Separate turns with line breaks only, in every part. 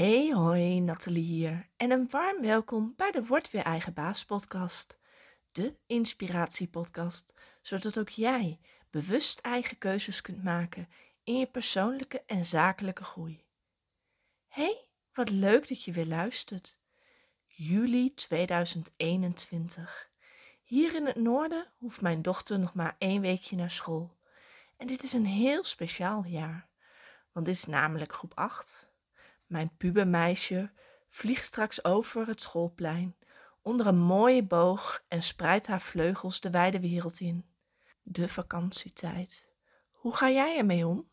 Hey hoi, Nathalie hier en een warm welkom bij de Word Weer Eigen Baas podcast. De inspiratiepodcast, zodat ook jij bewust eigen keuzes kunt maken in je persoonlijke en zakelijke groei. Hey, wat leuk dat je weer luistert. Juli 2021. Hier in het noorden hoeft mijn dochter nog maar één weekje naar school. En dit is een heel speciaal jaar, want dit is namelijk groep 8 mijn pubermeisje vliegt straks over het schoolplein onder een mooie boog en spreidt haar vleugels de wijde wereld in. De vakantietijd. Hoe ga jij ermee om?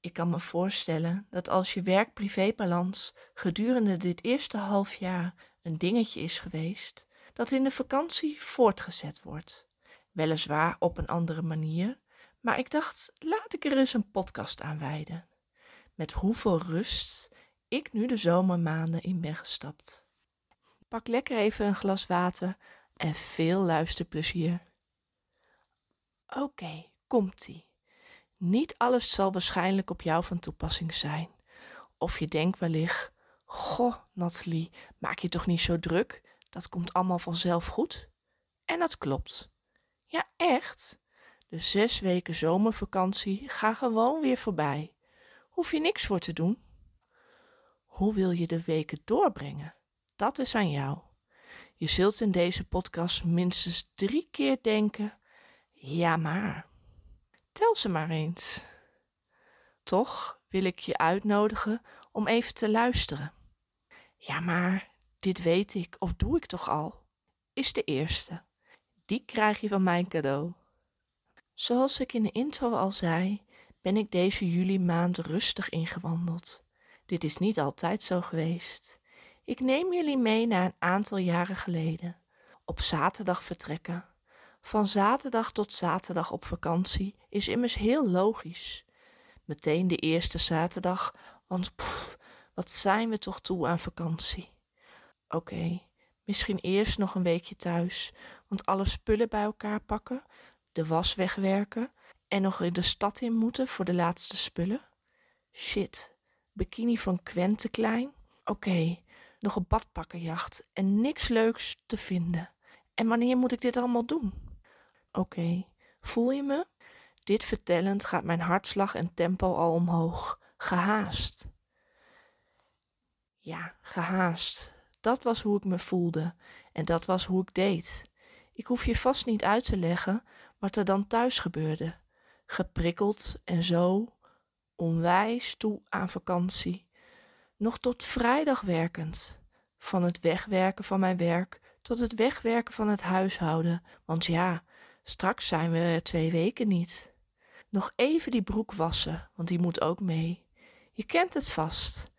Ik kan me voorstellen dat als je werk-privé-balans gedurende dit eerste half jaar een dingetje is geweest, dat in de vakantie voortgezet wordt. Weliswaar op een andere manier, maar ik dacht, laat ik er eens een podcast aan wijden. Met hoeveel rust ik nu de zomermaanden in ben gestapt. Pak lekker even een glas water en veel luisterplezier. Oké, komt-ie. Niet alles zal waarschijnlijk op jou van toepassing zijn. Of je denkt wellicht, goh, Nathalie, maak je toch niet zo druk? Dat komt allemaal vanzelf goed. En dat klopt. Ja, echt. De zes weken zomervakantie gaan gewoon weer voorbij. Hoef je niks voor te doen. Hoe wil je de weken doorbrengen? Dat is aan jou. Je zult in deze podcast minstens drie keer denken: ja, maar. Tel ze maar eens. Toch wil ik je uitnodigen om even te luisteren. Ja, maar dit weet ik of doe ik toch al? Is de eerste. Die krijg je van mijn cadeau. Zoals ik in de intro al zei, ben ik deze juli maand rustig ingewandeld. Dit is niet altijd zo geweest. Ik neem jullie mee naar een aantal jaren geleden. Op zaterdag vertrekken. Van zaterdag tot zaterdag op vakantie is immers heel logisch. Meteen de eerste zaterdag, want pff, wat zijn we toch toe aan vakantie? Oké, misschien eerst nog een weekje thuis, want alle spullen bij elkaar pakken, de was wegwerken en nog in de stad in moeten voor de laatste spullen. Shit, bikini van Quente klein. Oké, nog een badpakkenjacht en niks leuks te vinden. En wanneer moet ik dit allemaal doen? Oké, voel je me? Dit vertellend gaat mijn hartslag en tempo al omhoog. Gehaast. Ja, gehaast. Dat was hoe ik me voelde en dat was hoe ik deed. Ik hoef je vast niet uit te leggen wat er dan thuis gebeurde. Geprikkeld en zo, onwijs toe aan vakantie. Nog tot vrijdag werkend. Van het wegwerken van mijn werk tot het wegwerken van het huishouden. Want ja, straks zijn we twee weken niet. Nog even die broek wassen, want die moet ook mee. Je kent het vast.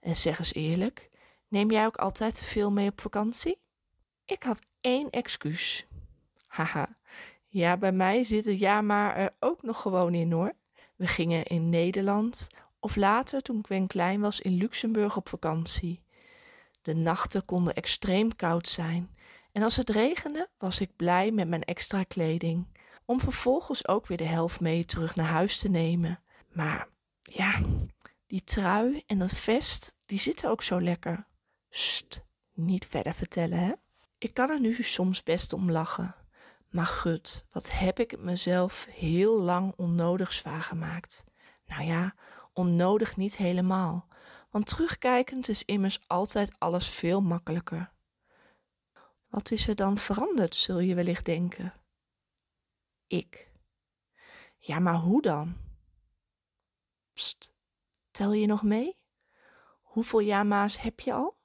En zeg eens eerlijk, neem jij ook altijd te veel mee op vakantie? Ik had één excuus. Haha, ja, bij mij zit het ja maar er ook nog gewoon in hoor. We gingen in Nederland of later, toen Gwen klein was, in Luxemburg op vakantie. De nachten konden extreem koud zijn en als het regende was ik blij met mijn extra kleding, om vervolgens ook weer de helft mee terug naar huis te nemen. Maar ja, die trui en dat vest, die zitten ook zo lekker. Sst, niet verder vertellen, hè? Ik kan er nu soms best om lachen. Maar gut, wat heb ik mezelf heel lang onnodig zwaar gemaakt. Nou ja, onnodig niet helemaal, want terugkijkend is immers altijd alles veel makkelijker. Wat is er dan veranderd, zul je wellicht denken? Ik. Ja, maar hoe dan? Pst, tel je nog mee? Hoeveel jama's heb je al?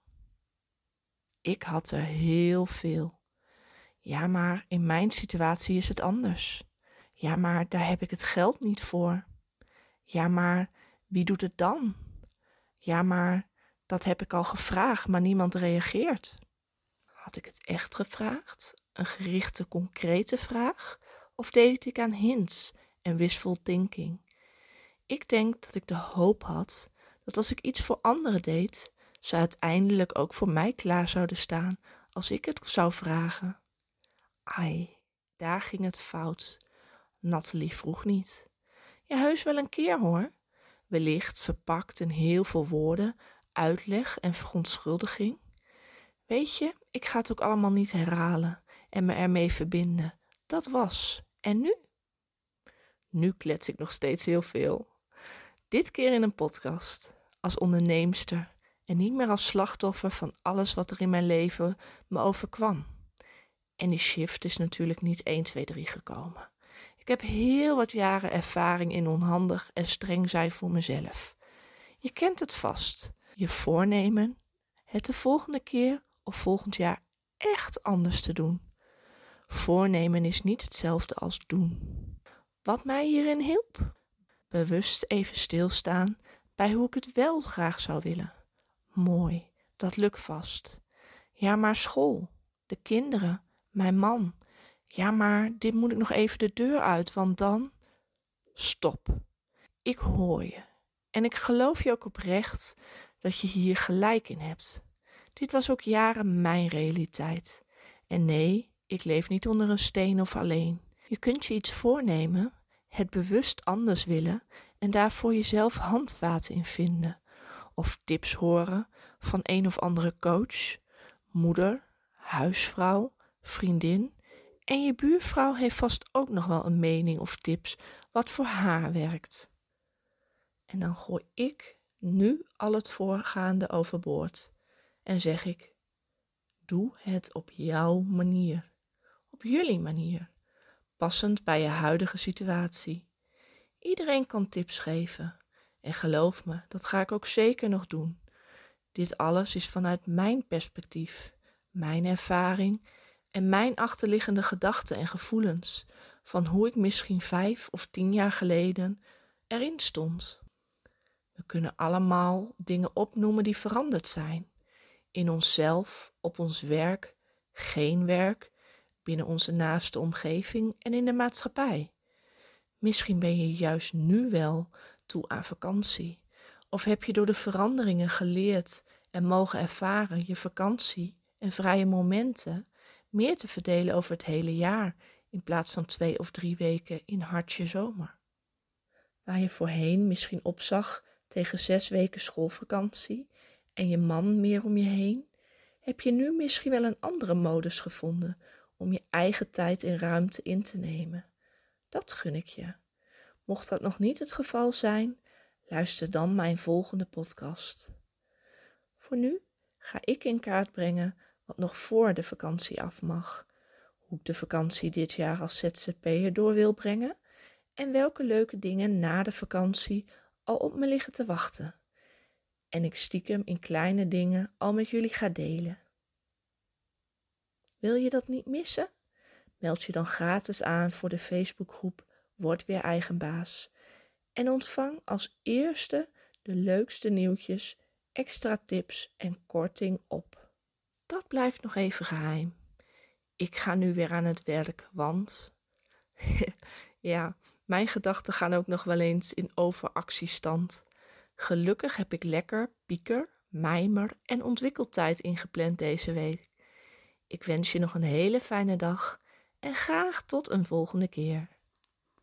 Ik had er heel veel. Ja, maar in mijn situatie is het anders. Ja, maar daar heb ik het geld niet voor. Ja, maar wie doet het dan? Ja, maar dat heb ik al gevraagd, maar niemand reageert. Had ik het echt gevraagd? Een gerichte, concrete vraag? Of deed ik aan hints en wishful thinking? Ik denk dat ik de hoop had dat als ik iets voor anderen deed, ze uiteindelijk ook voor mij klaar zouden staan als ik het zou vragen. Ai, daar ging het fout. Nathalie vroeg niet. Ja, heus wel een keer hoor. Wellicht verpakt in heel veel woorden, uitleg en verontschuldiging. Weet je, ik ga het ook allemaal niet herhalen en me ermee verbinden. Dat was. En nu? Nu klets ik nog steeds heel veel. Dit keer in een podcast, als onderneemster en niet meer als slachtoffer van alles wat er in mijn leven me overkwam. En die shift is natuurlijk niet 1, 2, 3 gekomen. Ik heb heel wat jaren ervaring in onhandig en streng zijn voor mezelf. Je kent het vast. Je voornemen het de volgende keer of volgend jaar echt anders te doen. Voornemen is niet hetzelfde als doen. Wat mij hierin hielp? Bewust even stilstaan bij hoe ik het wel graag zou willen. Mooi, dat lukt vast. Ja, maar school, de kinderen, mijn man. Ja, maar dit moet ik nog even de deur uit, want dan. Stop. Ik hoor je. En ik geloof je ook oprecht dat je hier gelijk in hebt. Dit was ook jaren mijn realiteit. En nee, ik leef niet onder een steen of alleen. Je kunt je iets voornemen, het bewust anders willen en daarvoor jezelf handvaten in vinden. Of tips horen van een of andere coach, moeder, huisvrouw, vriendin. En je buurvrouw heeft vast ook nog wel een mening of tips wat voor haar werkt. En dan gooi ik nu al het voorgaande overboord en zeg ik: Doe het op jouw manier, op jullie manier, passend bij je huidige situatie. Iedereen kan tips geven. En geloof me, dat ga ik ook zeker nog doen. Dit alles is vanuit mijn perspectief, mijn ervaring en mijn achterliggende gedachten en gevoelens van hoe ik misschien vijf of tien jaar geleden erin stond. We kunnen allemaal dingen opnoemen die veranderd zijn. In onszelf, op ons werk, geen werk, binnen onze naaste omgeving en in de maatschappij. Misschien ben je juist nu wel toe aan vakantie. Of heb je door de veranderingen geleerd en mogen ervaren je vakantie en vrije momenten meer te verdelen over het hele jaar in plaats van twee of drie weken in hartje zomer. Waar je voorheen misschien opzag tegen zes weken schoolvakantie en je man meer om je heen, heb je nu misschien wel een andere modus gevonden om je eigen tijd en ruimte in te nemen. Dat gun ik je. Mocht dat nog niet het geval zijn, luister dan mijn volgende podcast. Voor nu ga ik in kaart brengen nog voor de vakantie af mag, hoe ik de vakantie dit jaar als ZZP'er door wil brengen en welke leuke dingen na de vakantie al op me liggen te wachten. En ik stiekem in kleine dingen al met jullie ga delen. Wil je dat niet missen? Meld je dan gratis aan voor de Facebookgroep Word weer eigen baas en ontvang als eerste de leukste nieuwtjes, extra tips en korting op. Dat blijft nog even geheim. Ik ga nu weer aan het werk, want ja, mijn gedachten gaan ook nog wel eens in overactiestand. Gelukkig heb ik lekker pieker, mijmer en ontwikkeltijd ingepland deze week. Ik wens je nog een hele fijne dag en graag tot een volgende keer.